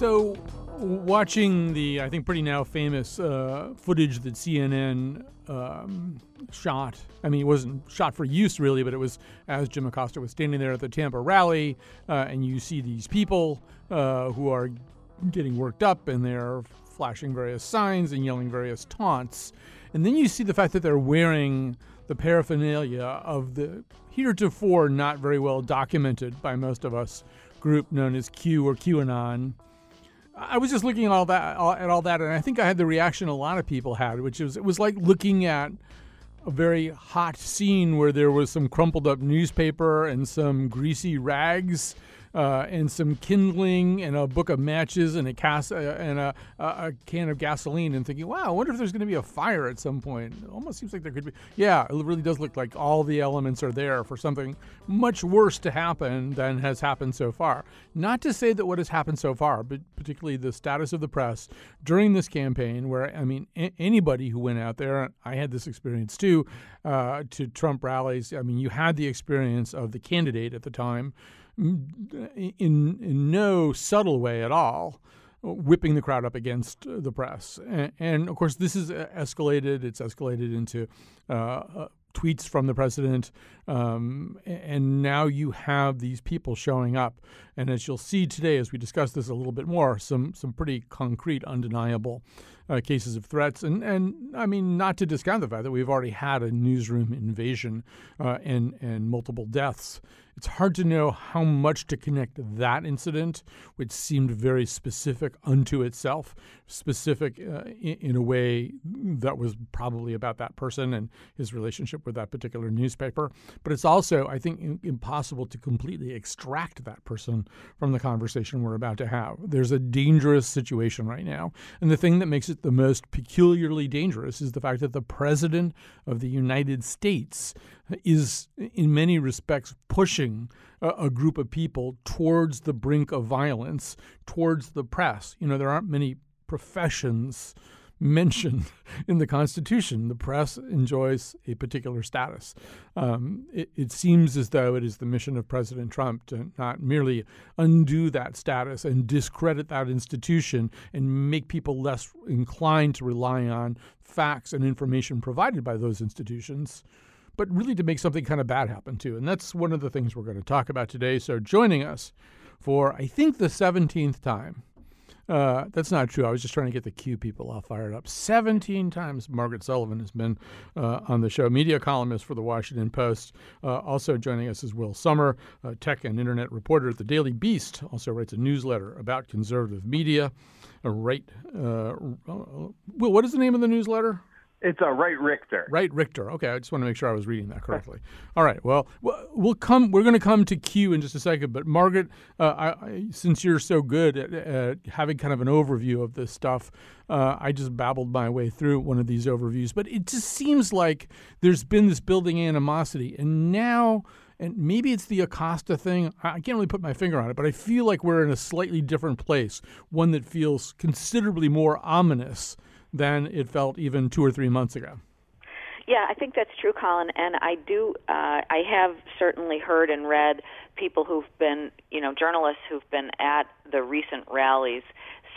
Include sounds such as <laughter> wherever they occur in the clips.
So, watching the, I think, pretty now famous uh, footage that CNN um, shot. I mean, it wasn't shot for use really, but it was as Jim Acosta was standing there at the Tampa rally, uh, and you see these people uh, who are getting worked up and they're flashing various signs and yelling various taunts. And then you see the fact that they're wearing the paraphernalia of the heretofore not very well documented by most of us group known as Q or QAnon. I was just looking at all that at all that, and I think I had the reaction a lot of people had, which was it was like looking at a very hot scene where there was some crumpled up newspaper and some greasy rags uh, and some kindling and a book of matches and a cas- uh, and a, a, can of gasoline and thinking, wow, I wonder if there's going to be a fire at some point. It almost seems like there could be. Yeah, it really does look like all the elements are there for something much worse to happen than has happened so far. Not to say that what has happened so far, but particularly the status of the press during this campaign, where, I mean, a- anybody who went out there, I had this experience too, uh, to Trump rallies, I mean, you had the experience of the candidate at the time in in no subtle way at all whipping the crowd up against the press. And, and of course, this is escalated. It's escalated into uh, uh, tweets from the president. Um, and now you have these people showing up. And as you'll see today, as we discuss this a little bit more, some, some pretty concrete, undeniable uh, cases of threats. And, and I mean, not to discount the fact that we've already had a newsroom invasion uh, and, and multiple deaths it's hard to know how much to connect that incident, which seemed very specific unto itself, specific uh, in, in, a way that was probably about that person and his relationship with that particular newspaper. But it's also, I think, in, impossible to completely extract that person from the conversation we're about to have. There's a dangerous situation right now. And the thing that makes it the most peculiarly dangerous is the fact that the president of the United States is, in many respects, pushing a, a, group of people towards the brink of violence, towards the press. You know, there aren't many professions <laughs> mentioned in the Constitution. The press enjoys a particular status. Um, it, it, seems as though it is the mission of President Trump to not merely undo that status and discredit that institution and make people less inclined to rely on facts and information provided by those institutions but really to make something kind of bad happen too. And that's one of the things we're going to talk about today. So joining us for, I think, the 17th time. Uh, that's not true. I was just trying to get the Q people all fired up. 17 times Margaret Sullivan has been uh, on the show, media columnist for the Washington Post. Uh, also joining us is Will Sommer, tech and internet reporter at the Daily Beast, also writes a newsletter about conservative media. right, uh, Will, what is the name of the newsletter? It's a Right Richter. Right Richter. Okay, I just want to make sure I was reading that correctly. <laughs> All right. Well, we'll come. We're going to come to Q in just a second. But Margaret, uh, I, since you're so good at, at, having kind of an overview of this stuff, uh, I just babbled my way through one of these overviews. But it just seems like there's been this building animosity, and now. And maybe it's the Acosta thing. I can't really put my finger on it, but I feel like we're in a slightly different place, one that feels considerably more ominous than it felt even two or three months ago. Yeah, I think that's true, Colin. And I do, uh, I have certainly heard and read people who've been, you know, journalists who've been at the recent rallies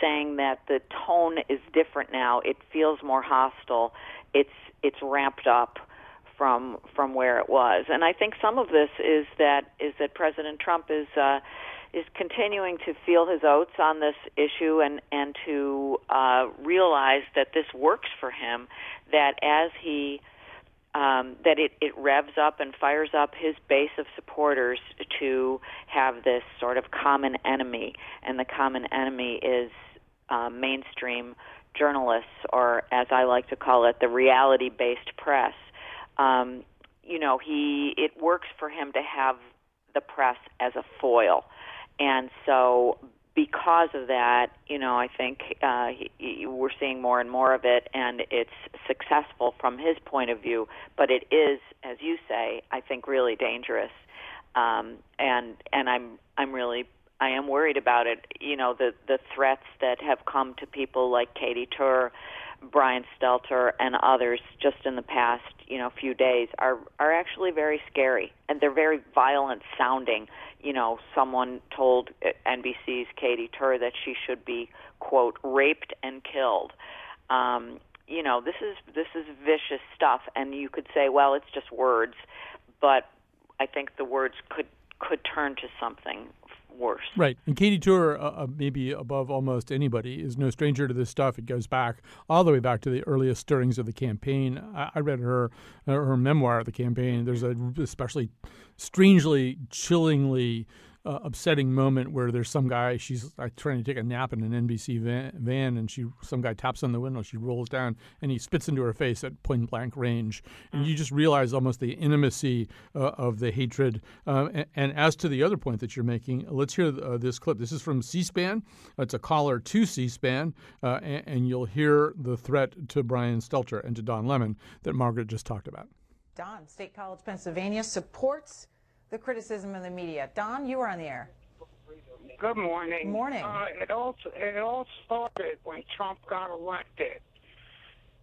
saying that the tone is different now. It feels more hostile. It's it's ramped up from from where it was. And I think some of this is that is that President Trump is uh, is continuing to feel his oats on this issue and and to uh, realize that this works for him. That as he um, that it, it revs up and fires up his base of supporters to have this sort of common enemy, and the common enemy is uh, mainstream journalists, or as I like to call it, the reality-based press. Um, you know, he it works for him to have the press as a foil and so because of that, you know, I think uh, he, he, we're seeing more and more of it, and it's successful from his point of view. But it is, as you say, I think really dangerous, um, and and I'm I'm really I am worried about it. You know, the the threats that have come to people like Katy Tur, Brian Stelter, and others just in the past you know few days are are actually very scary, and they're very violent sounding you know, someone told NBC's Katy Tur that she should be quote raped and killed. Um, you know, this is this is vicious stuff, and you could say, well, it's just words, but I think the words could could turn to something worse. Right. And Katy Tur, uh, uh, maybe above almost anybody, is no stranger to this stuff. It goes back all the way back to the earliest stirrings of the campaign. I, I read her uh, her memoir of the campaign. There's a especially strangely, chillingly uh, upsetting moment where there's some guy she's uh, trying to take a nap in an NBC van, van, and she some guy taps on the window she rolls down and he spits into her face at point blank range. And you just realize almost the intimacy uh, of the hatred. Uh, and, and, as to the other point that you're making let's hear uh, this clip. This is from C-SPAN. It's a caller to C-SPAN uh, and, and you'll hear the threat to Brian Stelter and to Don Lemon that Margaret just talked about. Don State College Pennsylvania supports the criticism of the media. Don, you are on the air. Good morning. Morning. Uh, it all it all started when Trump got elected.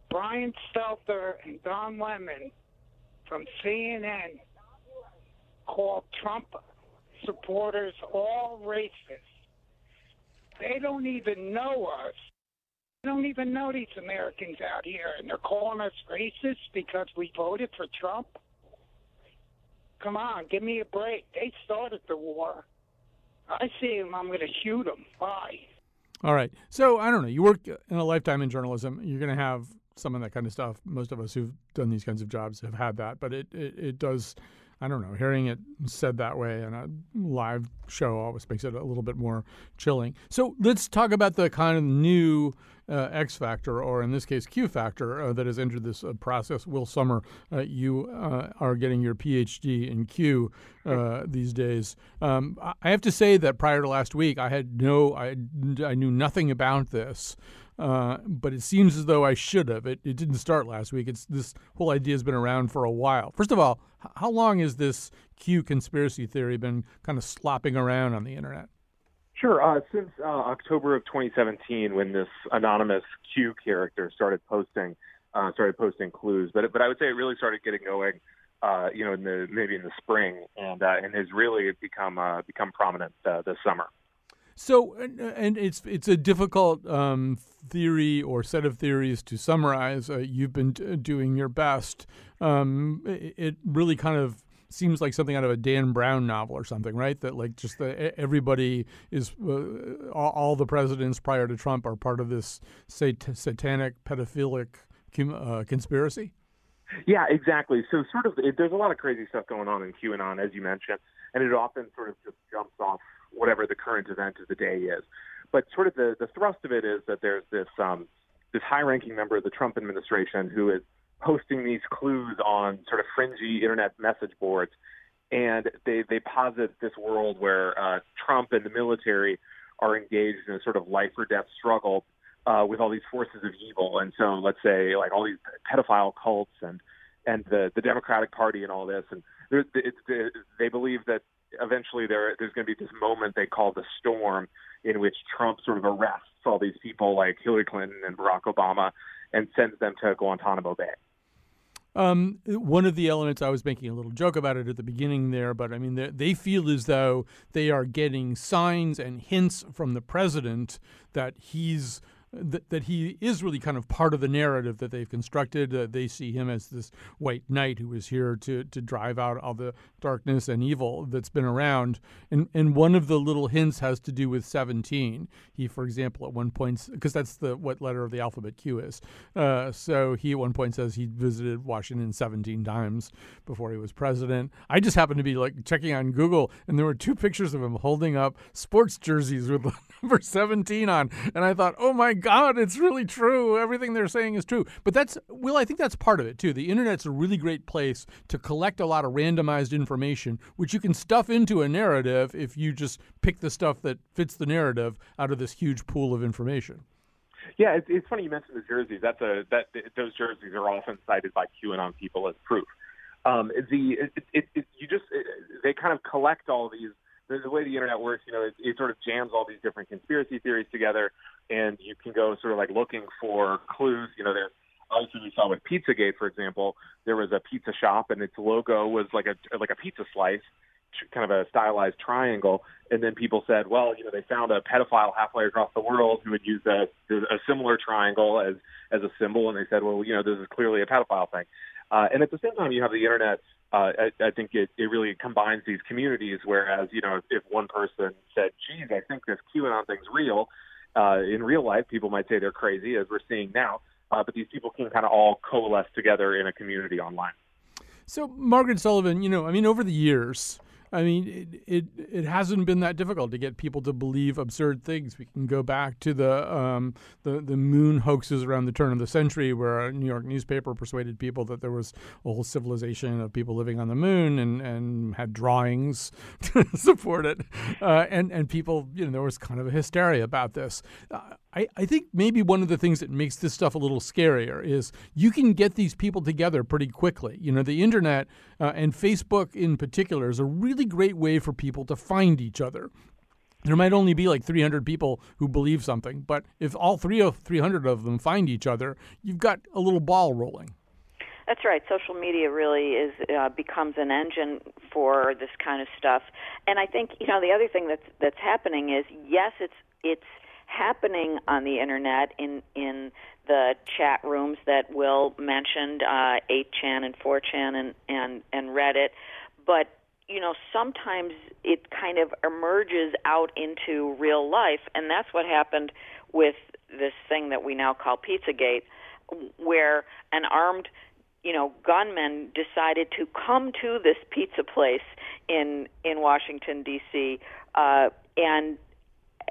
Brian Stelter and Don Lemon from CNN called Trump supporters all racist. They don't even know us. They don't even know these Americans out here, and they're calling us racist because we voted for Trump. Come on, give me a break. They started the war. I see them, I'm going to shoot them. Bye. All right. So I don't know. You work in a lifetime in journalism. You're going to have some of that kind of stuff. Most of us who've done these kinds of jobs have had that, but it, it, it does. I don't know. Hearing it said that way in a live show always makes it a little bit more chilling. So let's talk about the kind of new uh, X factor, or in this case, Q factor, uh, that has entered this uh, process. Will Sommer, uh, you uh, are getting your PhD in Q uh, these days. Um, I have to say that prior to last week, I had no, I, I knew nothing about this. but it seems as though I should have. It, it didn't start last week. It's this whole idea has been around for a while. First of all, how long has this Q conspiracy theory been kind of slopping around on the internet? Sure. Uh, since uh, October of 2017, when this anonymous Q character started posting, uh, started posting clues, but but I would say it really started getting going, uh, you know, in the maybe in the spring, and uh, and has really become uh, become prominent this summer. So, and it's it's a difficult um, theory or set of theories to summarize. You've been doing your best. Um, it really kind of seems like something out of a Dan Brown novel or something, right? That like just the, everybody is uh, all, all, the presidents prior to Trump are part of this sat- satanic pedophilic uh, conspiracy. Yeah, exactly. So sort of, it, there's a lot of crazy stuff going on in QAnon, as you mentioned, and it often sort of just jumps off whatever the current event of the day is. But sort of the the thrust of it is that there's this um, this high-ranking member of the Trump administration who is posting these clues on sort of fringy internet message boards, and they they posit this world where uh, Trump and the military are engaged in a sort of life or death struggle uh, with all these forces of evil, and so let's say like all these pedophile cults and and the the Democratic Party and all this, and it's, they believe that eventually there there's going to be this moment they call the storm in which Trump sort of arrests all these people like Hillary Clinton and Barack Obama and sends them to Guantanamo Bay. Um, one of the elements I was making a little joke about it at the beginning there, but I mean they, they feel as though they are getting signs and hints from the president that he's that, that he is really kind of part of the narrative that they've constructed. Uh, they see him as this white knight who is here to to drive out all the darkness and evil that's been around. And and one of the little hints has to do with 17. He, for example, at one point, because that's the what letter of the alphabet Q is. Uh, so he at one point says he visited Washington 17 times before he was president. I just happened to be like checking on Google, and there were two pictures of him holding up sports jerseys with <laughs> number 17 on, and I thought, oh my God, it's really true. Everything they're saying is true. But that's, well, I think that's part of it too. The internet's a really great place to collect a lot of randomized information, which you can stuff into a narrative if you just pick the stuff that fits the narrative out of this huge pool of information. Yeah, it's, it's funny you mentioned the jerseys. That's a that those jerseys are often cited by QAnon people as proof. Um, the it, it, it, you just it, they kind of collect all these the, the way the internet works, you know, it, it sort of jams all these different conspiracy theories together, and you can go sort of like looking for clues. You know, there's obviously we saw with Pizzagate, for example, there was a pizza shop and its logo was like a like a pizza slice, kind of a stylized triangle, and then people said, well, you know, they found a pedophile halfway across the world who had used a, a similar triangle as as a symbol, and they said, well, you know, this is clearly a pedophile thing. Uh, and at the same time, you have the internet uh, I, I think it, it really combines these communities. Whereas, you know, if, if one person said, "Geez, I think this QAnon thing's real," uh, in real life, people might say they're crazy, as we're seeing now. Uh, but these people can kind of all coalesce together in a community online. So, Margaret Sullivan, you know, I mean, over the years, I mean, it, it, it hasn't been that difficult to get people to believe absurd things. We can go back to the um, the the moon hoaxes around the turn of the century, where a New York newspaper persuaded people that there was a whole civilization of people living on the moon, and, and had drawings <laughs> to support it, uh, and and people, you know, there was kind of a hysteria about this. Uh, I, I think maybe one of the things that makes this stuff a little scarier is you can get these people together pretty quickly. You know, the internet uh, and Facebook in particular is a really great way for people to find each other. There might only be like 300 people who believe something, but if all three of 300 of them find each other, you've got a little ball rolling. That's right. Social media really is uh, becomes an engine for this kind of stuff, and I think you know the other thing that's that's happening is yes, it's it's happening on the internet in in the chat rooms that Will mentioned, uh, 8chan and 4chan and, and, and Reddit. But, you know, sometimes it kind of emerges out into real life, and that's what happened with this thing that we now call Pizzagate, where an armed you know, gunmen decided to come to this pizza place in in Washington D.C. Uh, and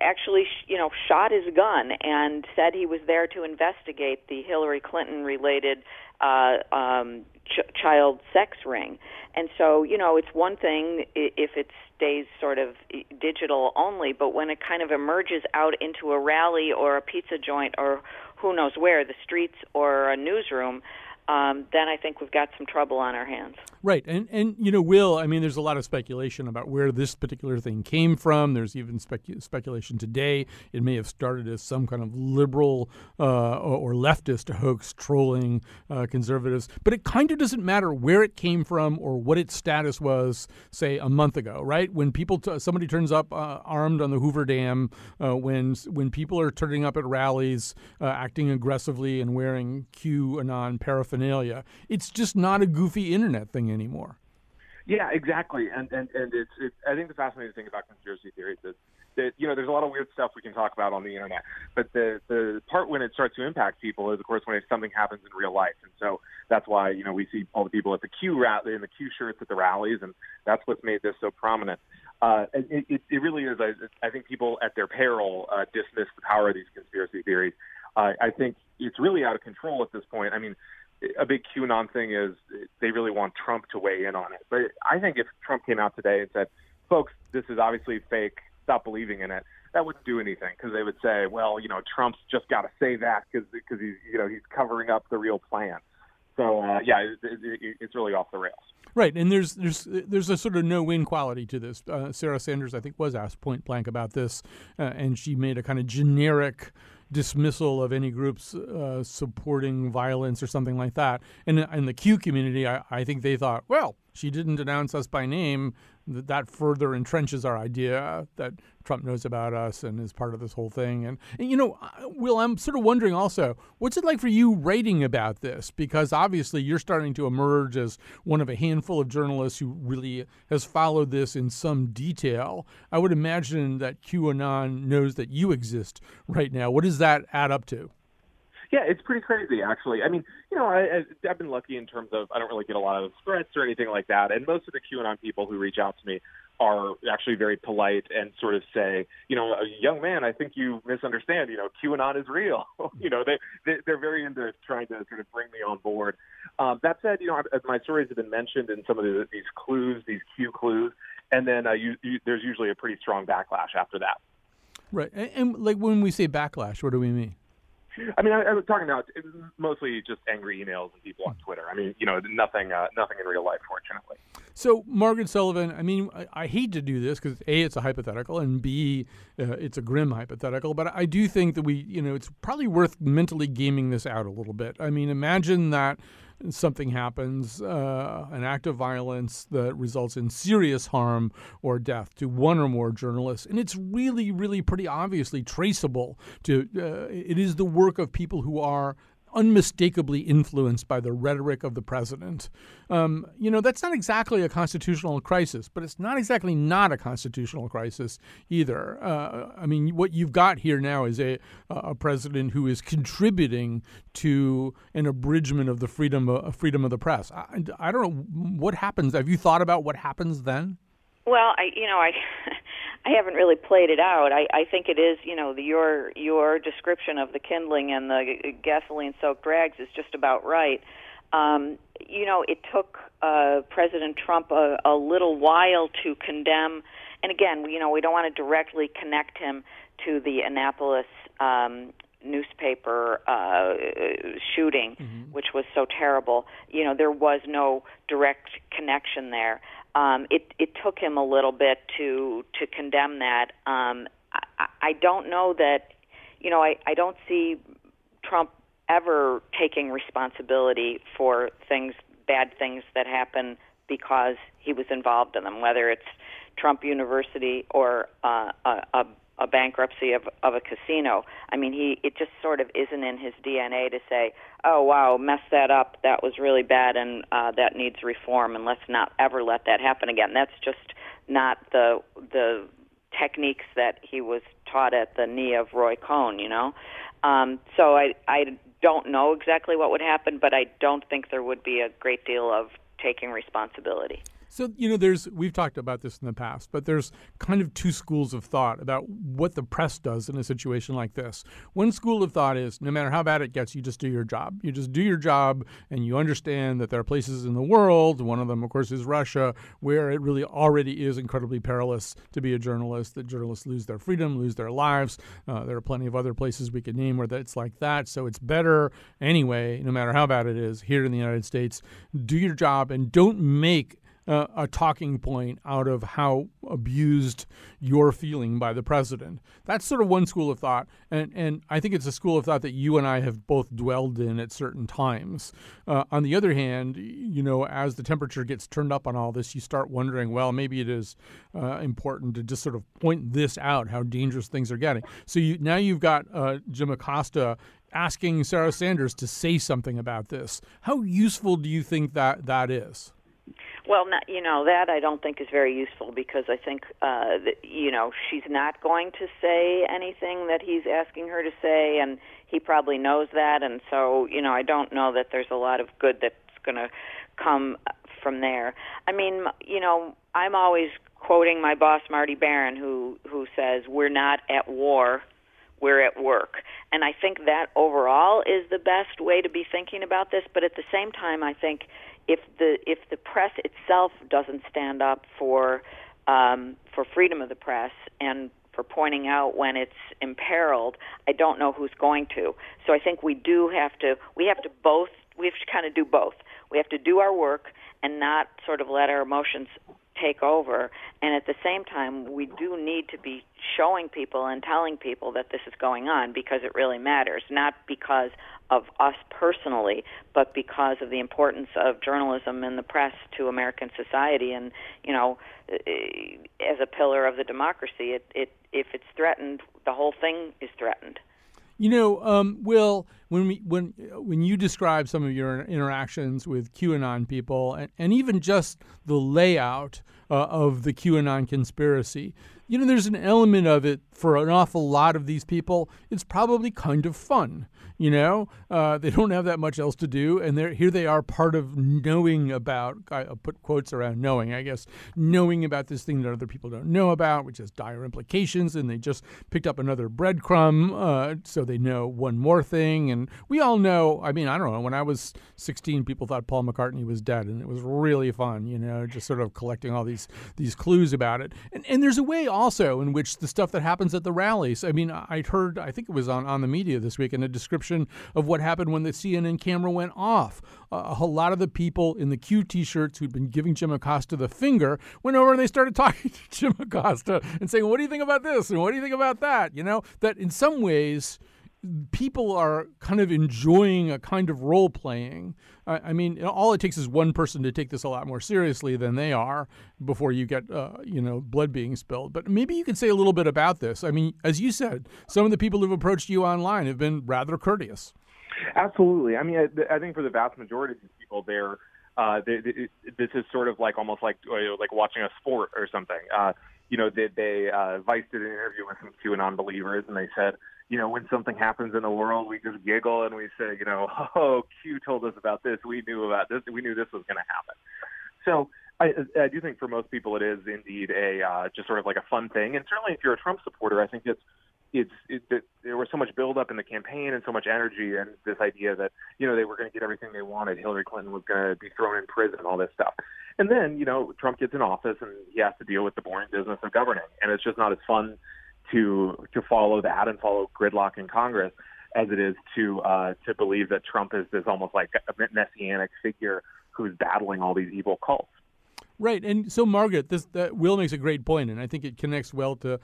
actually, you know, shot his gun and said he was there to investigate the Hillary Clinton related uh, um, ch- child sex ring. And so, you know, it's one thing if it stays sort of digital only, but when it kind of emerges out into a rally or a pizza joint or who knows where, the streets or a newsroom, um, then I think we've got some trouble on our hands. Right, and and you know, Will, I mean, there's a lot of speculation about where this particular thing came from. There's even specu- speculation today it may have started as some kind of liberal uh, or, or, leftist hoax trolling uh, conservatives, but it kind of doesn't matter where it came from or what its status was, say a month ago, right? When people, t- somebody turns up uh, armed on the Hoover Dam, uh, when when people are turning up at rallies, uh, acting aggressively and wearing QAnon paraphernalia, it's just not a goofy internet thing anymore. Yeah, exactly. And and and it's, it's I think the fascinating thing about conspiracy theories is that you know there's a lot of weird stuff we can talk about on the internet, but the the part when it starts to impact people is of course when something happens in real life, and so that's why you know we see all the people at the Q rally in the Q shirts at the rallies, and that's what's made this so prominent. Uh, it, it, it really is. I, I think people at their peril uh, dismiss the power of these conspiracy theories. Uh, I think it's really out of control at this point. I mean, a big QAnon thing is they really want Trump to weigh in on it. But I think if Trump came out today and said, "Folks, this is obviously fake. Stop believing in it," that wouldn't do anything because they would say, "Well, you know, Trump's just got to say that because he's you know he's covering up the real plan." So uh, yeah, it, it, it's really off the rails. Right, and there's there's there's a sort of no-win quality to this. Uh, Sarah Sanders, I think, was asked point blank about this, uh, and she made a kind of generic dismissal of any groups uh, supporting violence or something like that. And in the Q community, I, I think they thought, well, she didn't denounce us by name that, that further entrenches our idea that Trump knows about us and is part of this whole thing. And, and, you know, uh, Will, I'm sort of wondering also, what's it like for you writing about this? Because obviously you're starting to emerge as one of a handful of journalists who really has followed this in some detail. I would imagine that QAnon knows that you exist right now. What does that add up to? Yeah, it's pretty crazy, actually. I mean, you know, I, I've been lucky in terms of I don't really get a lot of threats or anything like that. And most of the QAnon people who reach out to me are actually very polite and sort of say, you know, young man, I think you misunderstand. You know, QAnon is real. <laughs> you know, they, they they're very into trying to sort of bring me on board. Um, that said, you know, my stories have been mentioned in some of the, these clues, these Q clues, and then uh, you, you, there's usually a pretty strong backlash after that. Right, and, and like when we say backlash, what do we mean? <laughs> I mean, I, I was talking about mostly just angry emails and people on Twitter. I mean, you know, nothing, uh, nothing in real life, fortunately. So, Margaret Sullivan, I mean, I, I hate to do this because a, it's a hypothetical, and b, uh, it's a grim hypothetical. But I do think that we, you know, it's probably worth mentally gaming this out a little bit. I mean, imagine that something happens, uh, an act of violence that results in serious harm or death to one or more journalists, and it's really, really pretty obviously traceable to. Uh, it is the work of people who are unmistakably influenced by the rhetoric of the president. Um, you know, that's not exactly a constitutional crisis, but it's not exactly not a constitutional crisis either. Uh, I mean, what you've got here now is a, a president who is contributing to an abridgment of the freedom of, freedom of the press. I, I don't know what happens. Have you thought about what happens then? Well, I you know I <laughs> I haven't really played it out. I I think it is you know the, your your description of the kindling and the gasoline soaked rags is just about right. Um, you know, it took uh, President Trump a, a little while to condemn, and again, you know, we don't want to directly connect him to the Annapolis um, newspaper uh, shooting, mm-hmm. which was so terrible. You know, there was no direct connection there um, it it took him a little bit to to condemn that. Um, I, I don't know that, you know, I, I don't see Trump ever taking responsibility for things, bad things that happen because he was involved in them, whether it's Trump University or uh, a, a a bankruptcy of of a casino. I mean, he it just sort of isn't in his DNA to say, "Oh wow, messed that up. That was really bad, and uh, that needs reform, and let's not ever let that happen again." That's just not the the techniques that he was taught at the knee of Roy Cohn. You know, um, so I I don't know exactly what would happen, but I don't think there would be a great deal of taking responsibility. So, you know, there's we've talked about this in the past, but there's kind of two schools of thought about what the press does in a situation like this. One school of thought is no matter how bad it gets, you just do your job. You just do your job and you understand that there are places in the world, one of them of course is Russia, where it really already is incredibly perilous to be a journalist, that journalists lose their freedom, lose their lives. Uh, there are plenty of other places we could name where it's like that. So it's better anyway, no matter how bad it is, here in the United States, do your job and don't make uh, a talking point out of how abused you're feeling by the president. That's sort of one school of thought, and and I think it's a school of thought that you and I have both dwelled in at certain times. Uh, on the other hand, you know, as the temperature gets turned up on all this, you start wondering, well, maybe it is uh, important to just sort of point this out, how dangerous things are getting. So you, now you've got uh, Jim Acosta asking Sarah Sanders to say something about this. How useful do you think that that is? Well, not, you know that I don't think is very useful because I think uh, that, you know she's not going to say anything that he's asking her to say, and he probably knows that, and so you know I don't know that there's a lot of good that's going to come from there. I mean, you know, I'm always quoting my boss Marty Baron, who who says we're not at war, we're at work, and I think that overall is the best way to be thinking about this. But at the same time, I think if the if the press itself doesn't stand up for um, for freedom of the press and for pointing out when it's imperiled, I don't know who's going to. So I think we do have to we have to both we have to kind of do both. We have to do our work and not sort of let our emotions take over. And at the same time, we do need to be showing people and telling people that this is going on because it really matters, not because of us personally, but because of the importance of journalism and the press to American society. And you know, eh, as a pillar of the democracy, it, it if it's threatened, the whole thing is threatened. You know, um, Will, when we when when you describe some of your interactions with QAnon people, and, and even just the layout uh, of the QAnon conspiracy, you know, there's an element of it for an awful lot of these people. It's probably kind of fun. You know, uh, they don't have that much else to do, and they're here. They are part of knowing about. I put quotes around knowing. I guess knowing about this thing that other people don't know about, which has dire implications, and they just picked up another breadcrumb, uh, so they know one more thing. And we all know. I mean, I don't know. When I was 16, people thought Paul McCartney was dead, and it was really fun. You know, just sort of collecting all these these clues about it. And and there's a way also in which the stuff that happens at the rallies. I mean, I heard. I think it was on on the media this week in a description of what happened when the CNN camera went off. Uh, a lot of the people in the Q T-shirts who'd been giving Jim Acosta the finger went over and they started <laughs> talking to Jim Acosta and saying, "What do you think about this? and what do you think about that?" You know, that in some ways people are kind of enjoying a kind of role playing. I, I mean, all it takes is one person to take this a lot more seriously than they are before you get, uh, you know, blood being spilled. But maybe you could say a little bit about this. I mean, as you said, some of the people who've approached you online have been rather courteous. Absolutely. I mean, I, I think for the vast majority of people, they're uh, they, they, this is sort of like almost like you know, like watching a sport or something. Uh, you know, they, they uh, Vice did an interview with some QAnon believers, and they said, you know, when something happens in the world, we just giggle and we say, you know, <laughs> oh, Q told us about this. We knew about this. We knew this was going to happen. So I, I do think for most people it is indeed a uh, just sort of like a fun thing. And certainly if you're a Trump supporter, I think it's it's it, it, there was so much buildup in the campaign and so much energy and this idea that you know they were going to get everything they wanted. Hillary Clinton was going to be thrown in prison, all this stuff. And then you know Trump gets in office and he has to deal with the boring business of governing, and it's just not as fun to to follow that and follow gridlock in Congress as it is to uh, to believe that Trump is this almost like a messianic figure who's battling all these evil cults. Right, and so Margaret, this that Will makes a great point, and I think it connects well to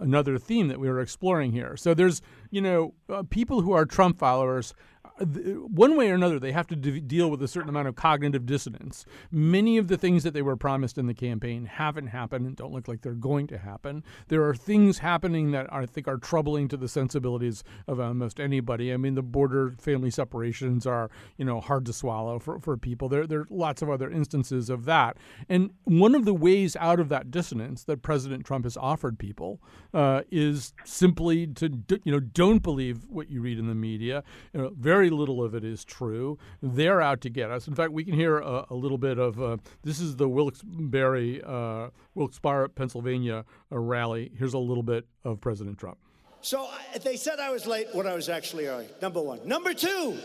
another theme that we were exploring here. So there's, you know, uh, people who are Trump followers one way or another, they have to de- deal with a certain amount of cognitive dissonance. Many of the things that they were promised in the campaign haven't happened and don't look like they're going to happen. There are things happening that I think are troubling to the sensibilities of almost anybody. I mean, the border family separations are, you know, hard to swallow for, for people. There, there are lots of other instances of that. And one of the ways out of that dissonance that President Trump has offered people uh, is simply to, you know, don't believe what you read in the media. You know, very little of it is true. They're out to get us. In fact, we can hear a, a little bit of uh, this is the Wilkes-Barre, uh, Wilkes-Barre, Pennsylvania uh, rally. Here's a little bit of President Trump. So they said I was late when I was actually early. Number one. Number two.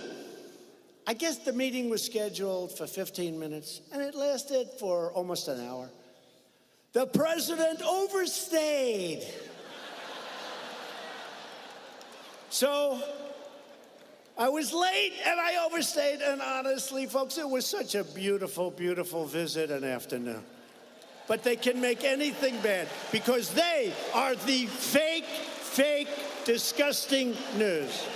I guess the meeting was scheduled for 15 minutes, and it lasted for almost an hour. The president overstayed. so I was late and I overstayed. And honestly, folks, it was such a beautiful, beautiful visit and afternoon. But they can make anything bad because they are the fake, fake, disgusting news.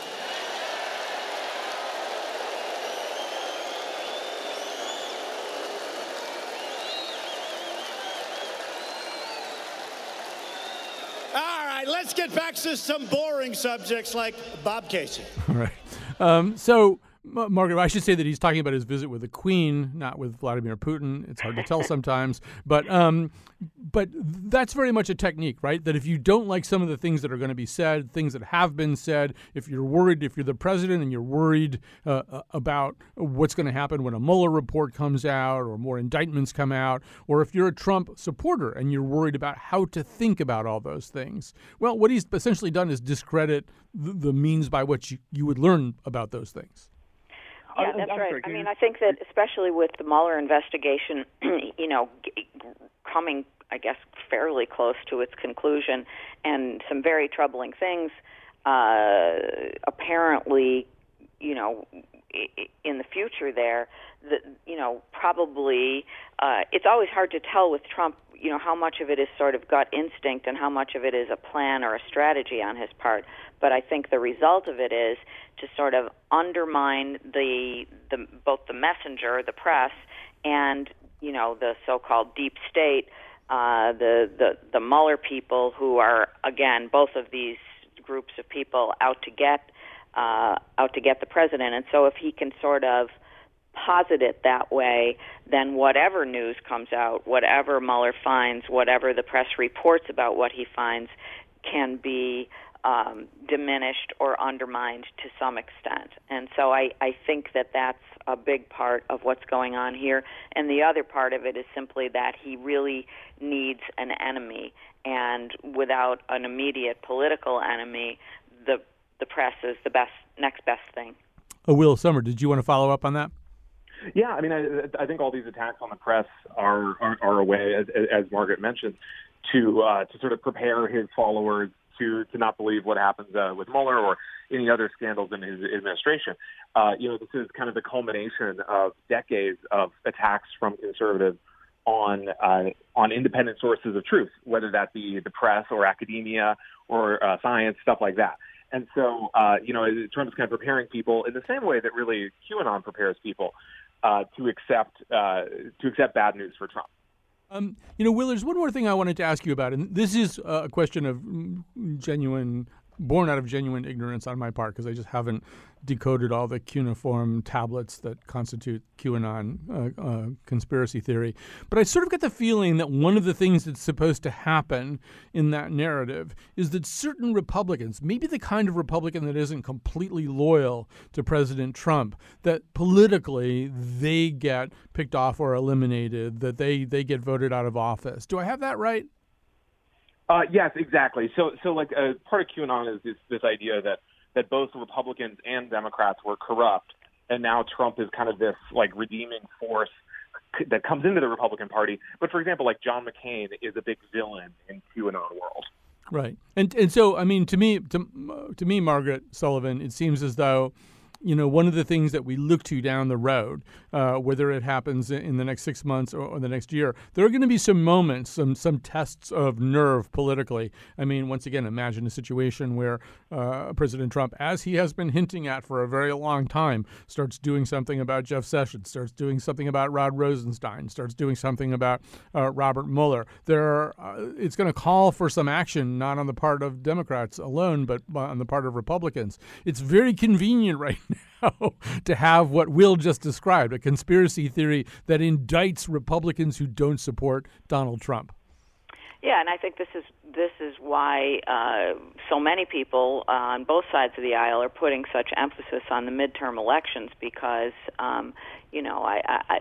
All right, let's get back to some boring subjects like Bob Casey. All right. Um, so, Margaret, I should say that he's talking about his visit with the Queen, not with Vladimir Putin. It's hard to tell sometimes, <laughs> but um, but that's very much a technique, right? That if you don't like some of the things that are going to be said, things that have been said, if you're worried, if you're the president and you're worried uh, uh about what's going to happen when a Mueller report comes out or more indictments come out, or if you're a Trump supporter and you're worried about how to think about all those things, well, what he's essentially done is discredit the, the means by which you, you would learn about those things. Yeah, that's right. I mean, I think that especially with the Mueller investigation, <clears throat> you know, coming, I guess, fairly close to its conclusion, and some very troubling things uh, apparently, you know, in the future there that you know probably uh, it's always hard to tell with Trump you know how much of it is sort of gut instinct and how much of it is a plan or a strategy on his part but I think the result of it is to sort of undermine the the both the messenger the press and you know the so-called deep state, uh, the the the Mueller people who are again both of these groups of people out to get uh, out to get the president. And so if he can sort of posit it that way, then whatever news comes out, whatever Mueller finds, whatever the press reports about what he finds, can be um, diminished or undermined to some extent. And so I, I think that that's a big part of what's going on here. And the other part of it is simply that he really needs an enemy. And without an immediate political enemy, the the press is the best next best thing. Uh, Will Sommer, did you want to follow up on that? Yeah, I mean, I, I think all these attacks on the press are are, are a way, as, as Margaret mentioned, to uh, to sort of prepare his followers to to not believe what happens uh, with Mueller or any other scandals in his administration. Uh, you know, this is kind of the culmination of decades of attacks from conservatives on uh, on independent sources of truth, whether that be the press or academia or uh, science, stuff like that. And so, uh, you know, Trump is kind of preparing people in the same way that really QAnon prepares people uh, to accept uh, to accept bad news for Trump. Um, you know, Will, there's one more thing I wanted to ask you about, and this is a question of genuine, born out of genuine ignorance on my part, because I just haven't decoded all the cuneiform tablets that constitute QAnon uh, uh, conspiracy theory. But I sort of get the feeling that one of the things that's supposed to happen in that narrative is that certain Republicans, maybe the kind of Republican that isn't completely loyal to President Trump, that politically they get picked off or eliminated, that they, they get voted out of office. Do I have that right? Uh, yes, exactly. So, so like uh, part of QAnon is this, this idea that that both Republicans and Democrats were corrupt, and now Trump is kind of this like redeeming force that comes into the Republican Party. But for example, like John McCain is a big villain in QAnon world. Right, and and so I mean, to me, to, to me, Margaret Sullivan, it seems as though you know, one of the things that we look to down the road, uh, whether it happens in the next six months or, or the next year, there are going to be some moments, some some tests of nerve politically. I mean, once again, imagine a situation where uh, President Trump, as he has been hinting at for a very long time, starts doing something about Jeff Sessions, starts doing something about Rod Rosenstein, starts doing something about uh, Robert Mueller. There, are, uh, it's going to call for some action, not on the part of Democrats alone, but on the part of Republicans. It's very convenient <laughs> right <laughs> now to have what Will just described a conspiracy theory that indicts Republicans who don't support Donald Trump. Yeah, and I think this is this is why uh, so many people on both sides of the aisle are putting such emphasis on the midterm elections because um, you know I, I, I,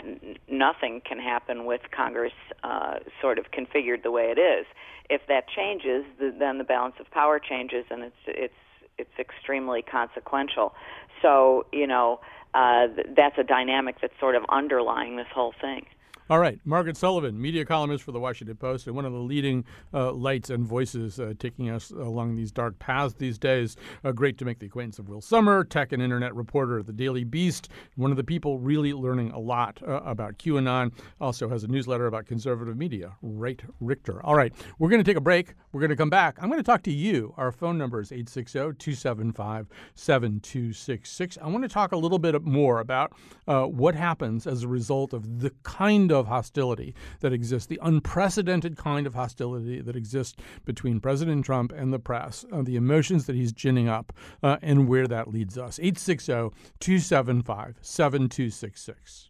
nothing can happen with Congress uh, sort of configured the way it is. If that changes, the, then the balance of power changes, and it's it's it's extremely consequential. So, you know, uh, that's a dynamic that's sort of underlying this whole thing. All right, Margaret Sullivan, media columnist for the Washington Post, and one of the leading uh, lights and voices uh, taking us along these dark paths these days. Uh, great to make the acquaintance of Will Sommer, tech and internet reporter at the Daily Beast, one of the people really learning a lot uh, about QAnon. Also has a newsletter about conservative media, Right Richter. All right, we're going to take a break. We're going to come back. I'm going to talk to you. Our phone number is 860 275 7266. I want to talk a little bit more about uh, what happens as a result of the kind of of hostility that exists, the unprecedented kind of hostility that exists between President Trump and the press, uh, the emotions that he's ginning up, uh, and where that leads us. 860 275 7266.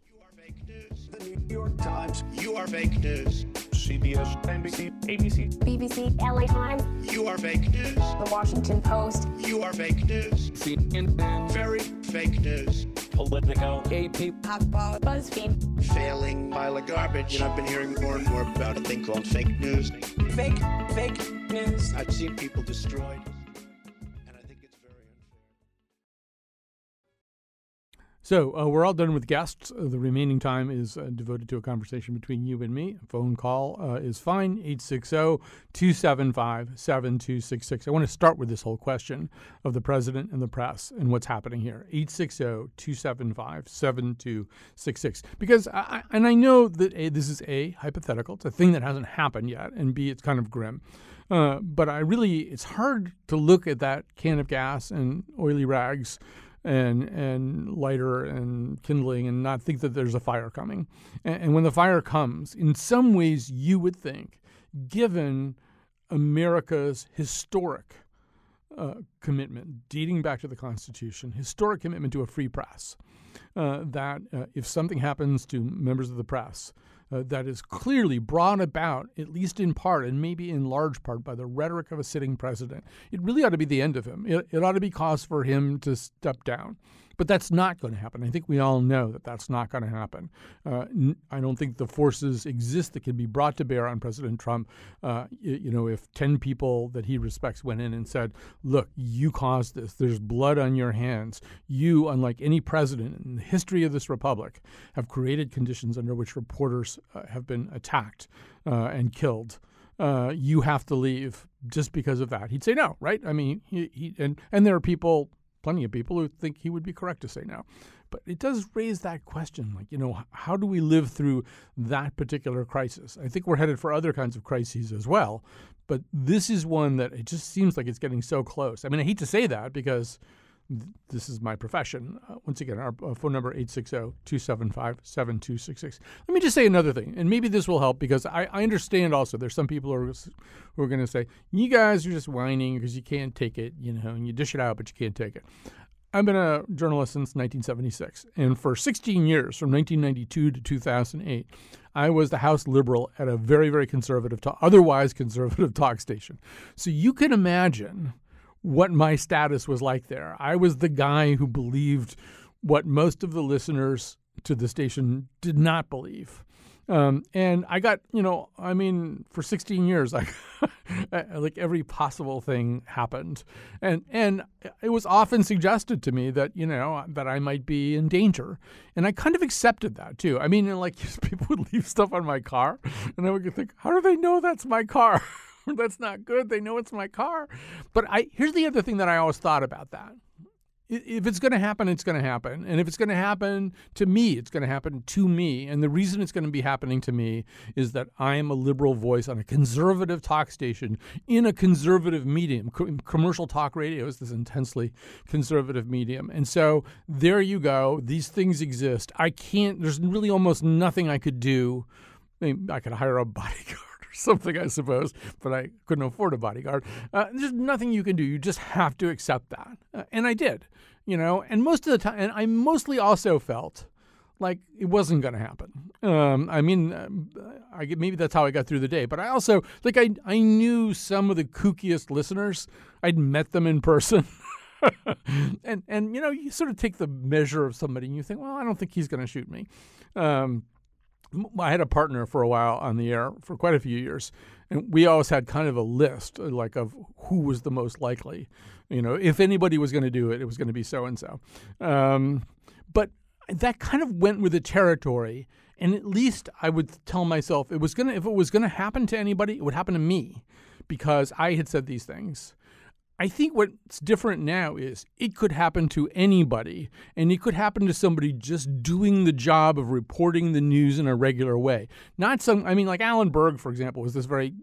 The New York Times. You are fake news. CBS, NBC, ABC, BBC, LA Times. You are fake news. The Washington Post. You are fake news. CNN. Very fake news. Politico. AP. HuffPo. BuzzFeed. Failing pile of garbage. And I've been hearing more and more about a thing called fake news. Fake, fake news. I've seen people destroyed. So uh, we're all done with guests. Uh, the remaining time is uh, devoted to a conversation between you and me. A phone call uh, is fine, 860-275-7266. I want to start with this whole question of the president and the press and what's happening here. 860-275-7266. Because, I, and I know that A, this is A, hypothetical. It's a thing that hasn't happened yet, and B, it's kind of grim. Uh, but I really, it's hard to look at that can of gas and oily rags and and lighter and kindling and not think that there's a fire coming. And, and when the fire comes, in some ways, you would think, given America's historic uh, commitment dating back to the Constitution, historic commitment to a free press, uh, that uh, if something happens to members of the press, uh, that is clearly brought about, at least in part and maybe in large part, by the rhetoric of a sitting president, it really ought to be the end of him. It, it ought to be cause for him to step down. But that's not going to happen. I think we all know that that's not going to happen. Uh, I don't think the forces exist that can be brought to bear on President Trump. Uh, you know, if 10 people that he respects went in and said, look, you caused this, there's blood on your hands. You, unlike any president in the history of this republic, have created conditions under which reporters uh, have been attacked uh, and killed. Uh, you have to leave just because of that. He'd say no, right? I mean, he, he and and there are people plenty of people who think he would be correct to say no. But it does raise that question like, you know, how do we live through that particular crisis? I think we're headed for other kinds of crises as well. But this is one that it just seems like it's getting so close. I mean, I hate to say that because this is my profession. Uh, once again, our uh, phone number 860-275-7266. Let me just say another thing, and maybe this will help because I, I understand also there's some people who are, who are going to say, you guys are just whining because you can't take it, you know, and you dish it out, but you can't take it. I've been a journalist since 1976, and for 16 years, from 1992 to 2008, I was the House liberal at a very, very conservative, otherwise conservative <laughs> talk station. So you can imagine what my status was like there. I was the guy who believed what most of the listeners to the station did not believe. Um, and I got, you know, I mean, for 16 years, <laughs> I, like every possible thing happened, and and it was often suggested to me that you know that I might be in danger, and I kind of accepted that too. I mean, like <laughs> people would leave stuff on my car, and I would think, how do they know that's my car? <laughs> <laughs> That's not good. They know it's my car. But I here's the other thing that I always thought about that. If it's going to happen, it's going to happen. And if it's going to happen to me, it's going to happen to me. And the reason it's going to be happening to me is that I am a liberal voice on a conservative talk station in a conservative medium. Co- commercial talk radio is this intensely conservative medium. And so there you go. These things exist. I can't, there's really almost nothing I could do. I could hire a <laughs> bodyguard <laughs> something, I suppose, but I couldn't afford a bodyguard. Uh, there's nothing you can do. You just have to accept that. Uh, and I did, you know, and most of the time, and I mostly also felt like it wasn't going to happen. Um, I mean, uh, I maybe that's how I got through the day. But I also like I I knew some of the kookiest listeners. I'd met them in person. <laughs> and and you know you sort of take the measure of somebody and you think well I don't think he's going to shoot me, um, I had a partner for a while on the air for quite a few years, and we always had kind of a list uh, like of who was the most likely. You know, if anybody was going to do it, it was going to be so and so. But that kind of went with the territory, and at least I would tell myself it was gonna if it was going to happen to anybody, it would happen to me, because I had said these things. I think what's different now is it could happen to anybody, and it could happen to somebody just doing the job of reporting the news in a regular way. Not some, I mean, like Alan Berg, for example, was this very,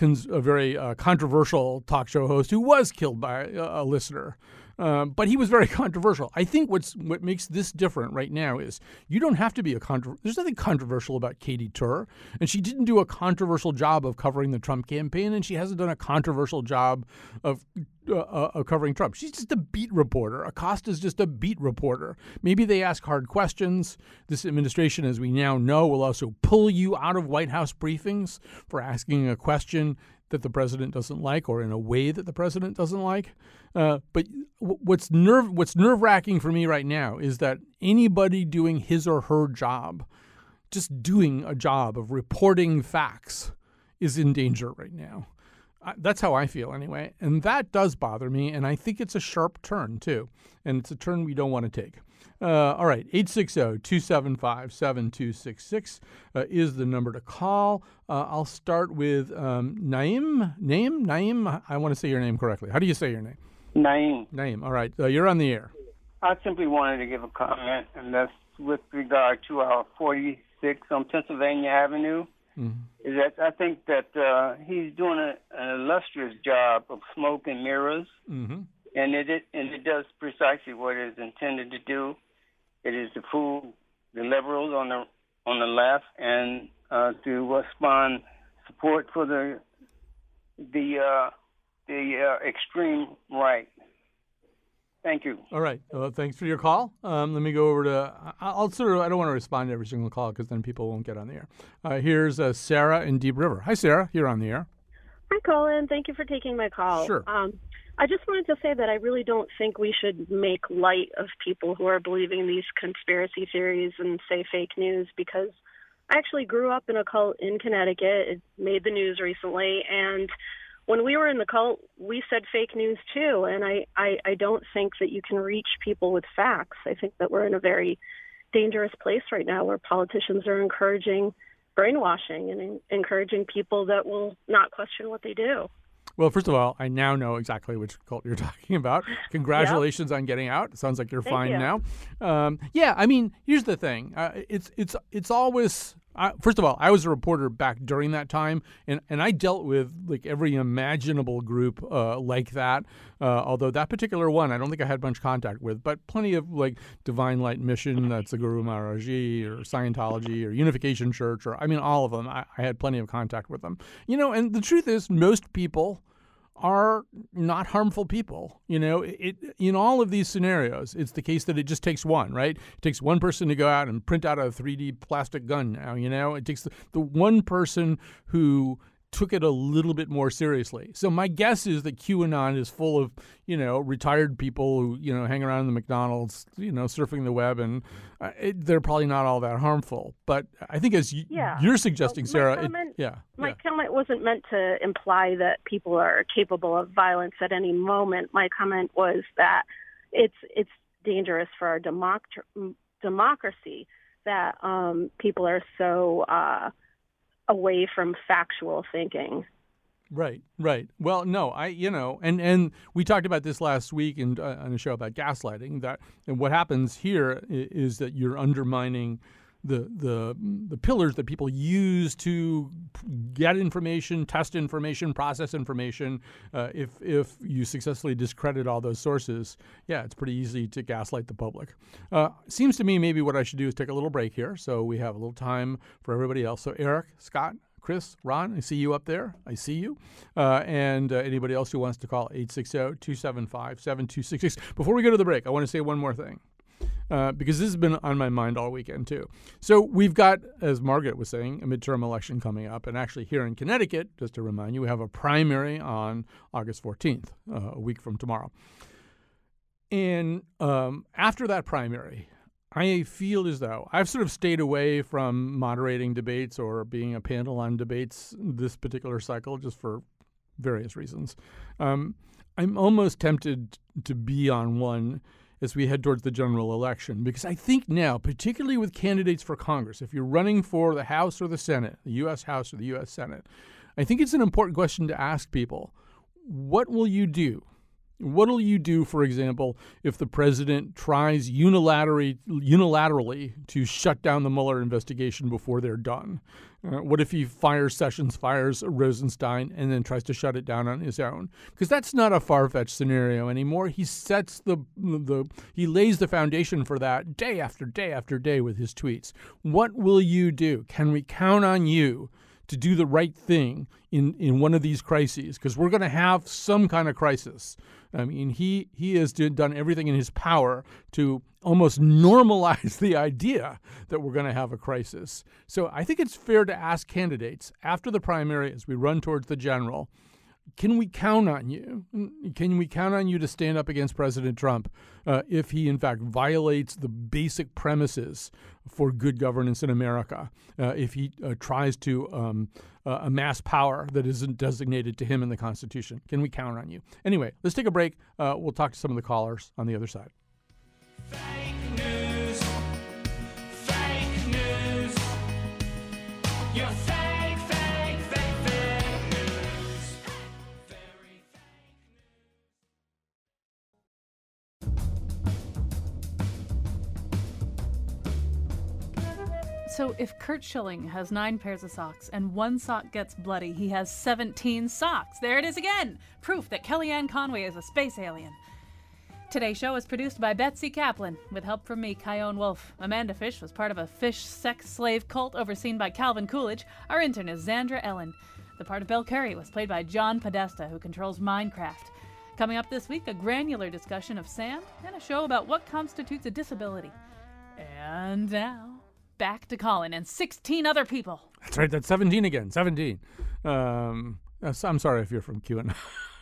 a very uh, controversial talk show host who was killed by a, a listener. Um, but he was very <laughs> controversial. I think what's what makes this different right now is you don't have to be a controversial. There's nothing controversial about Katy Tur, and she didn't do a controversial job of covering the Trump campaign, and she hasn't done a controversial job of uh, uh, covering Trump. She's just a beat reporter. Acosta's just a beat reporter. Maybe they ask hard questions. This administration, as we now know, will also pull you out of White House briefings for asking a question that the president doesn't like or in a way that the president doesn't like. Uh, but what's nerve what's nerve wracking for me right now is that anybody doing his or her job, just doing a job of reporting facts, is in danger right now. Uh, that's how I feel anyway, and that does bother me. And I think it's a sharp turn too, and it's a turn we don't want to take. Uh, all right, 860-275-7266 uh, is the number to call. Uh, I'll start with um, Naim. Naim? Naim? I want to say your name correctly. How do you say your name? Naim. Naim. All right, uh, you're on the air. I simply wanted to give a comment, and that's with regard to our 46 on Pennsylvania Avenue. Mm-hmm. Is that I think that uh, he's doing a, an illustrious job of smoke and mirrors, mm-hmm. and it, it and it does precisely what it is intended to do. It is to fool the liberals on the on the left and uh, to spawn support for the the uh, the uh, extreme right. Thank you. All right. Well, thanks for your call. Um, let me go over to. I- I'll sort of. I don't want to respond to every single call because then people won't get on the air. Uh, here's uh, Sarah in Deep River. Hi, Sarah. You're on the air. Hi, Colin. Thank you for taking my call. Sure. Um, I just wanted to say that I really don't think we should make light of people who are believing these conspiracy theories and say fake news because I actually grew up in a cult in Connecticut. It made the news recently, and when we were in the cult, we said fake news too. And I, I, I don't think that you can reach people with facts. I think that we're in a very dangerous place right now where politicians are encouraging brainwashing and en- encouraging people that will not question what they do. Well, first of all, I now know exactly which cult you're <laughs> talking about. Congratulations on getting out. It sounds like you're Thank fine you. now. Um, yeah, I mean, here's the thing. Uh, it's it's it's always. Uh, first of all, I was a reporter back during that time, and, and I dealt with like every imaginable group uh, like that. Uh, although that particular one, I don't think I had much contact with, but plenty of like Divine Light Mission, that's the Guru Maharaji, or Scientology, or Unification Church, or I mean, all of them. I, I had plenty of contact with them. You know, and the truth is, most people are not harmful people. You know, it in all of these scenarios, it's the case that it just takes one, right? It takes one person to go out and print out a 3D plastic gun now, you know? It takes the, the one person who took it a little bit more seriously. So my guess is that QAnon is full of, you know, retired people who, you know, hang around in the McDonald's, you know, surfing the web and uh, it, they're probably not all that harmful. But I think as y- Yeah. you're suggesting, Well, Sarah, it- yeah. My yeah. comment wasn't meant to imply that people are capable of violence at any moment. My comment was that it's it's dangerous for our democ- democracy that um, people are so uh, away from factual thinking. Right, right. Well, no, I, you know, and and we talked about this last week in, uh, on a show about gaslighting. That and what happens here is, is that you're undermining the the the pillars that people use to get information, test information, process information. Uh, if if you successfully discredit all those sources, yeah, it's pretty easy to gaslight the public. Uh, seems to me maybe what I should do is take a little break here, so we have a little time for everybody else. So Eric, Scott. Chris, Ron, I see you up there. I see you. Uh, and uh, anybody else who wants to call 860 275 7266. Before we go to the break, I want to say one more thing uh, because this has been on my mind all weekend, too. So we've got, as Margaret was saying, a midterm election coming up. And actually, here in Connecticut, just to remind you, we have a primary on August 14th, uh, a week from tomorrow. And um, after that primary, I feel as though I've sort of stayed away from moderating debates or being a panel on debates this particular cycle just for various reasons. Um, I'm almost tempted to be on one as we head towards the general election because I think now, particularly with candidates for Congress, if you're running for the House or the Senate, the U.S. House or the U.S. Senate, I think it's an important question to ask people what will you do? What will you do, for example, if the president tries unilaterally, unilaterally to shut down the Mueller investigation before they're done? Uh, what if he fires Sessions, fires Rosenstein, and then tries to shut it down on his own? Because that's not a far-fetched scenario anymore. He sets the the he lays the foundation for that day after day after day with his tweets. What will you do? Can we count on you? To do the right thing in, in one of these crises because we're going to have some kind of crisis. I mean, he he has done everything in his power to almost normalize <laughs> the idea that we're going to have a crisis. So I think it's fair to ask candidates after the primary as we run towards the general. Can we count on you? Can we count on you to stand up against President Trump uh, if he, in fact, violates the basic premises for good governance in America? Uh, if he uh, tries to um, uh, amass power that isn't designated to him in the Constitution? Can we count on you? Anyway, let's take a break. Uh, we'll talk to some of the callers on the other side. news. So if Curt Schilling has nine pairs of socks and one sock gets bloody, he has 17 socks. There it is again! Proof that Kellyanne Conway is a space alien. Today's show is produced by Betsy Kaplan, with help from me, Chion Wolf. Amanda Fish was part of a fish sex slave cult overseen by Calvin Coolidge. Our intern is Zandra Ellen. The part of Bill Curry was played by John Podesta, who controls Minecraft. Coming up this week, a granular discussion of sand and a show about what constitutes a disability. And now, back to Colin and 16 other people. That's right. That's 17 again. 17. Um, uh, I'm sorry if you're from QAnon.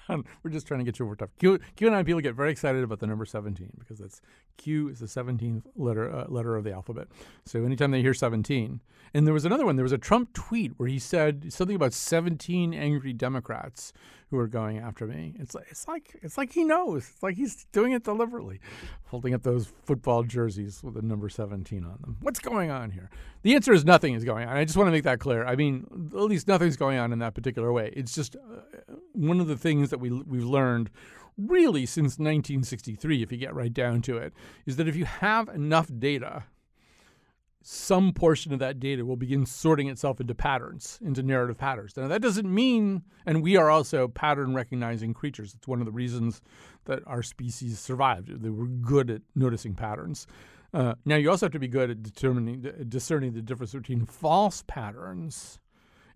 <laughs> We're just trying to get you worked up. Q, QAnon people get very excited about the number 17 because that's Q is the 17th letter uh, letter of the alphabet. So anytime they hear 17, and there was another one. There was a Trump tweet where he said something about 17 angry Democrats who are going after me. It's like it's like it's like he knows. It's like he's doing it deliberately, holding up those football jerseys with the number 17 on them. What's going on here? The answer is nothing is going on. I just want to make that clear. I mean, at least nothing's going on in that particular way. It's just uh, one of the things that we we've learned really since 1963 if you get right down to it is that if you have enough data some portion of that data will begin sorting itself into patterns, into narrative patterns. Now, that doesn't mean, and we are also pattern recognizing creatures. It's one of the reasons that our species survived. They were good at noticing patterns. Uh, now, you also have to be good at determining, discerning the difference between false patterns.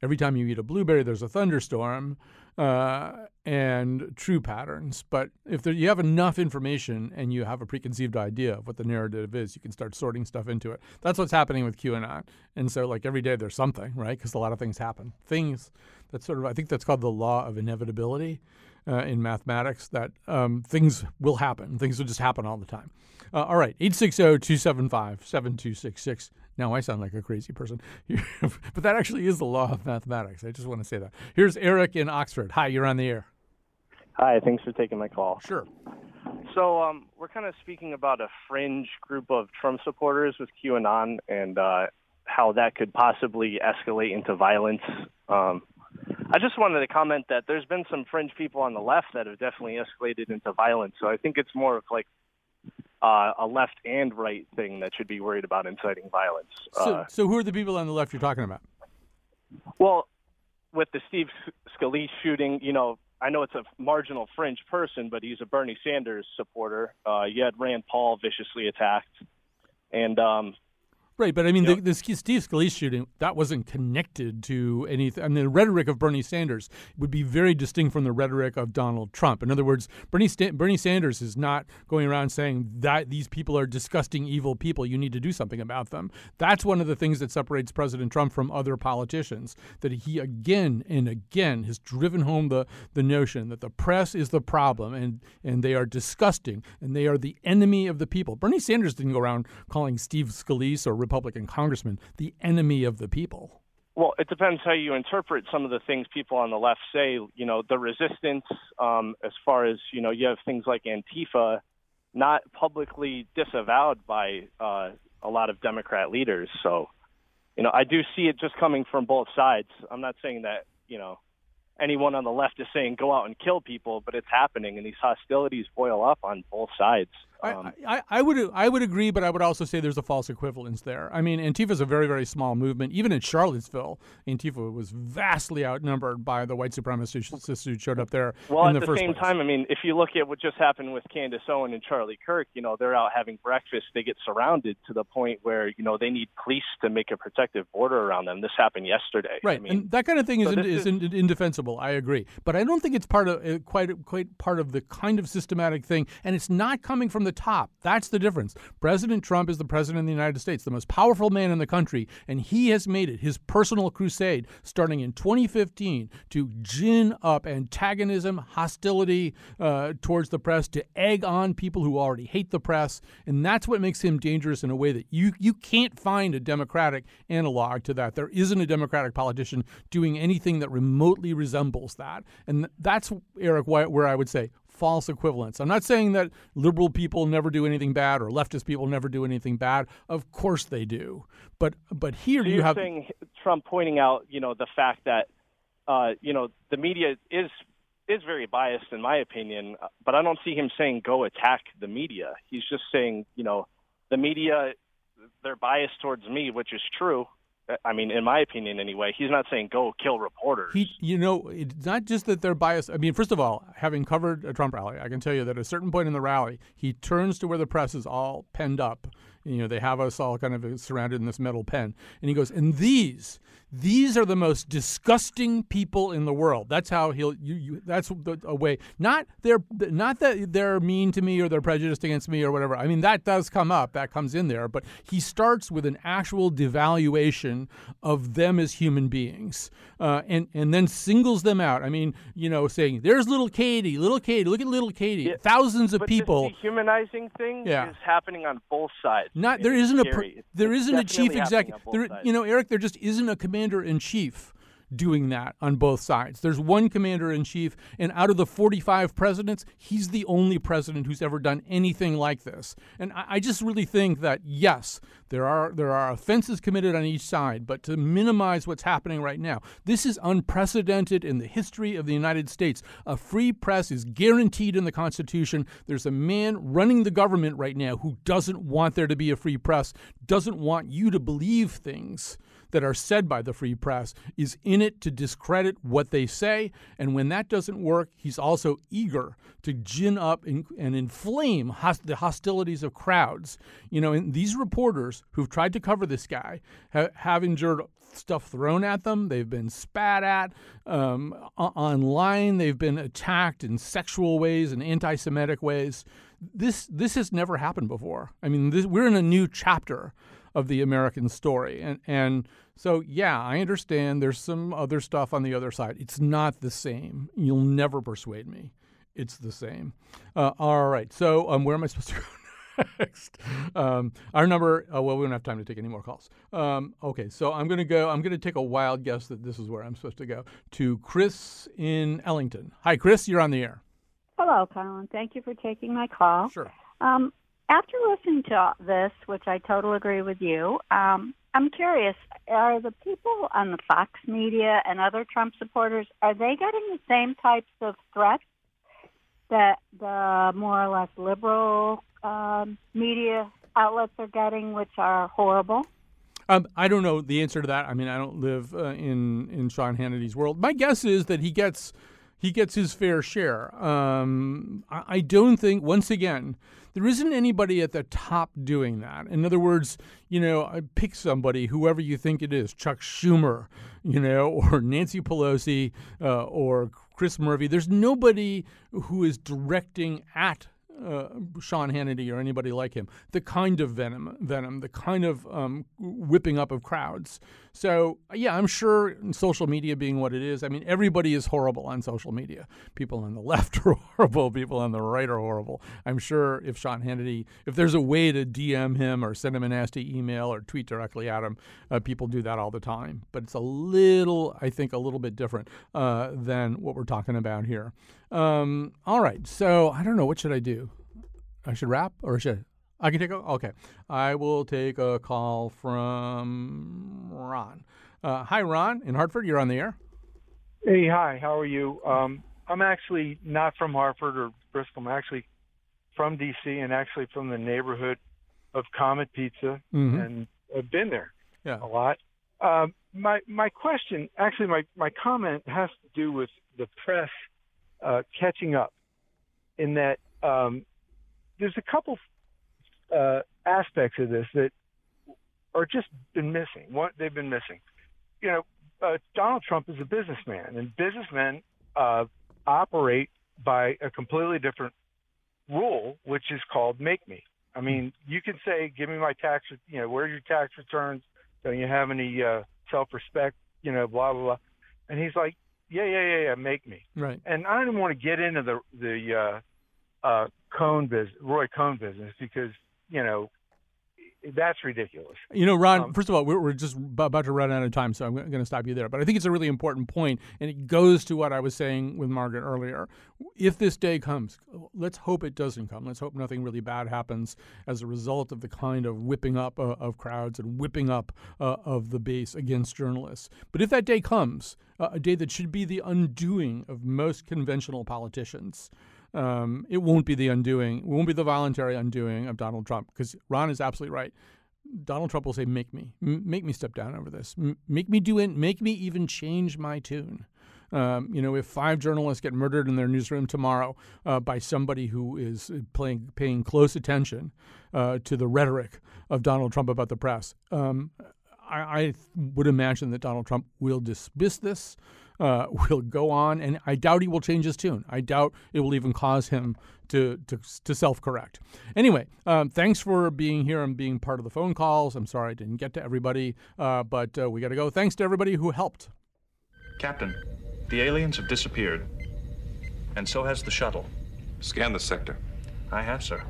Every time you eat a blueberry, there's a thunderstorm, uh, and true patterns. But if there, you have enough information and you have a preconceived idea of what the narrative is, you can start sorting stuff into it. That's what's happening with QAnon. And so, like every day, there's something, right? Because a lot of things happen. Things that sort of, I think that's called the law of inevitability uh, in mathematics. That um, things will happen. Things will just happen all the time. Uh, all right, 860-275-7266. Now I sound like a crazy person, <laughs> but that actually is the law of mathematics. I just want to say that. Here's Eric in Oxford. Hi, you're on the air. Hi, thanks for taking my call. Sure. So, um, we're kind of speaking about a fringe group of Trump supporters with QAnon and uh, how that could possibly escalate into violence. Um, I just wanted to comment that there's been some fringe people on the left that have definitely escalated into violence. So I think it's more of like uh, a left and right thing that should be worried about inciting violence. So, Uh, so who are the people on the left you're talking about? Well, with the Steve Scalise shooting, you know, I know it's a marginal fringe person, but he's a Bernie Sanders supporter. Uh, you had Rand Paul viciously attacked, and um, Right, but I mean, the, the Steve Scalise shooting that wasn't connected to anything. I mean, the rhetoric of Bernie Sanders would be very distinct from the rhetoric of Donald Trump. In other words, Bernie Bernie Sanders is not going around saying that these people are disgusting, evil people. You need to do something about them. That's one of the things that separates President Trump from other politicians. That he again and again has driven home the the notion that the press is the problem and and they are disgusting and they are the enemy of the people. Bernie Sanders didn't go around calling Steve Scalise or Republican congressman the enemy of the people. well, it depends how you interpret some of the things people on the left say. You know, the resistance, um, as far as you know, you have things like Antifa, not publicly disavowed by uh, a lot of Democrat leaders. So, you know, I do see it just coming from both sides. I'm not saying that you know anyone on the left is saying go out and kill people, but it's happening, and these hostilities boil up on both sides. Um, I, I, I would I would agree, but I would also say there's a false equivalence there. I mean, Antifa is a very very small movement. Even in Charlottesville, Antifa was vastly outnumbered by the white supremacists who showed up there Well, at the, the, same place. time, I mean, if you look at what just happened with Candace Owen and Charlie Kirk, you know, they're out having breakfast. They get surrounded to the point where, you know, they need police to make a protective border around them. This happened yesterday. Right, I mean, and that kind of thing is, in, this is, indefensible. I agree, but I don't think it's part of uh, quite quite part of the kind of systematic thing, and it's not coming from the top. That's the difference. President Trump is the president of the United States, the most powerful man in the country, and he has made it his personal crusade, starting in 2015, to gin up antagonism, hostility uh, towards the press, to egg on people who already hate the press, and that's what makes him dangerous in a way that you you can't find a Democratic analog to that. There isn't a Democratic politician doing anything that remotely resembles that, and that's Eric where I would say false equivalence. I'm not saying that liberal people never do anything bad or leftist people never do anything bad. Of course they do, but but here so you have saying Trump pointing out, you know, the fact that, uh, you know, the media is is very biased in my opinion, uh, but I don't see him saying go attack the media. He's just saying, you know, the media they're biased towards me, which is true. I mean, in my opinion, anyway. He's not saying go kill reporters. He, you know, it's not just that they're biased. I mean, first of all, having covered a Trump rally, I can tell you that at a certain point in the rally, he turns to where the press is all penned up You know, they have us all kind of surrounded in this metal pen. And he goes, and these, these are the most disgusting people in the world. That's how he'll. You, you that's the, a way. Not they're not that they're mean to me or they're prejudiced against me or whatever. I mean that does come up. That comes in there. But he starts with an actual devaluation of them as human beings, uh, and and then singles them out. I mean, you know, saying there's little Katy, little Katy. Look at little Katy. Thousands of but people. The dehumanizing thing Yeah. is happening on both sides. Not there isn't a scary. pr- It's- there isn't a chief executive. There, you know, Eric, there just isn't a commander in chief doing that on both sides. There's one commander in chief, and out of the 45 presidents, he's the only president who's ever done anything like this. And I, I just really think that yes, there are there are offenses committed on each side, but to minimize what's happening right now, this is unprecedented in the history of the United States. A free press is guaranteed in the Constitution. There's a man running the government right now who doesn't want there to be a free press, doesn't want you to believe things that are said by the free press is in it to discredit what they say. And when that doesn't work, he's also eager to gin up and, and inflame hos- the hostilities of crowds. You know, and these reporters who've tried to cover this guy ha- have endured stuff thrown at them. They've been spat at um, o- online. They've been attacked in sexual ways and anti-Semitic ways. This this has never happened before. I mean, this, we're in a new chapter of the American story, and and so yeah, I understand. There's some other stuff on the other side. It's not the same. You'll never persuade me. It's the same. Uh, all right. So um, where am I supposed to <laughs> go? next. Um, our number, uh, well, we don't have time to take any more calls. Um, okay, so I'm going to go, I'm going to take a wild guess that this is where I'm supposed to go to Chris in Ellington. Hi, Chris, you're on the air. Hello, Colin. Thank you for taking my call. Sure. Um, after listening to this, which I totally agree with you, um, I'm curious: Are the people on the Fox media and other Trump supporters are they getting the same types of threats that the more or less liberal um, media outlets are getting, which are horrible? Um, I don't know the answer to that. I mean, I don't live uh, in in Sean Hannity's world. My guess is that he gets he gets his fair share. Um, I, I don't think once again there isn't anybody at the top doing that. In other words, you know, pick somebody, whoever you think it is, Chuck Schumer, you know, <laughs> or Nancy Pelosi, uh, or Chris Murphy. There's nobody who is directing at uh, Sean Hannity or anybody like him, the kind of venom, venom, the kind of um, whipping up of crowds. So yeah, I'm sure social media being what it is, I mean everybody is horrible on social media. People on the <laughs> left are horrible. People on the right are horrible. I'm sure if Sean Hannity, if there's a way to DM him or send him a nasty email or tweet directly at him, uh, people do that all the time. But it's a little, I think, a little bit different uh, than what we're talking about here. Um, all right, so I don't know what should I do. I should wrap or should I can take a okay. I will take a call from Ron. Uh, hi, Ron in Hartford. You're on the air. Hey, hi. How are you? Um, I'm actually not from Hartford or Bristol. I'm actually from D.C. and actually from the neighborhood of Comet Pizza, Mhm. and I've been there Yeah. a lot. Um, my my question, actually, my my comment has to do with the press uh, catching up. In that, um, there's a couple uh, aspects of this that are just been missing. What they've been missing. You know, uh, Donald Trump is a businessman, and businessmen uh, operate by a completely different rule, which is called "make me." I mean, you can say, "Give me my tax," you know, where are your tax returns? Don't you have any uh, self-respect? You know, blah blah blah. And he's like, "Yeah, yeah, yeah, yeah, make me." Right. And I don't want to get into the the uh, uh, Cohn business, Roy Cohn business, because you know that's ridiculous. You know, Ron, Um, first of all, we're, we're just about to run out of time, so I'm going to stop you there. But I think it's a really important point, and it goes to what I was saying with Margaret earlier. If this day comes, let's hope it doesn't come. Let's hope nothing really bad happens as a result of the kind of whipping up uh, of crowds and whipping up uh, of the base against journalists. But if that day comes, uh, a day that should be the undoing of most conventional politicians, um, it won't be the undoing, it won't be the voluntary undoing of Donald Trump, because Ron is absolutely right. Donald Trump will say, "Make me, M- make me step down over this. M- make me do it. Make me even change my tune." Um, you know, if five journalists get murdered in their newsroom tomorrow uh, by somebody who is playing, paying close attention uh, to the rhetoric of Donald Trump about the press, um, I, I, would imagine that Donald Trump will dismiss this, uh, will go on, and I doubt he will change his tune. I doubt it will even cause him to to, to self correct. Anyway, um, thanks for being here and being part of the phone calls. I'm sorry I didn't get to everybody, uh, but uh, we got to go. Thanks to everybody who helped. Captain, the aliens have disappeared, and so has the shuttle. Scan the sector. I have, sir.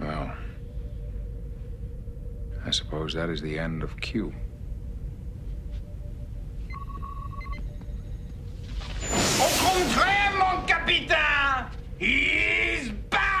Well, I suppose that is the end of Q. He's back!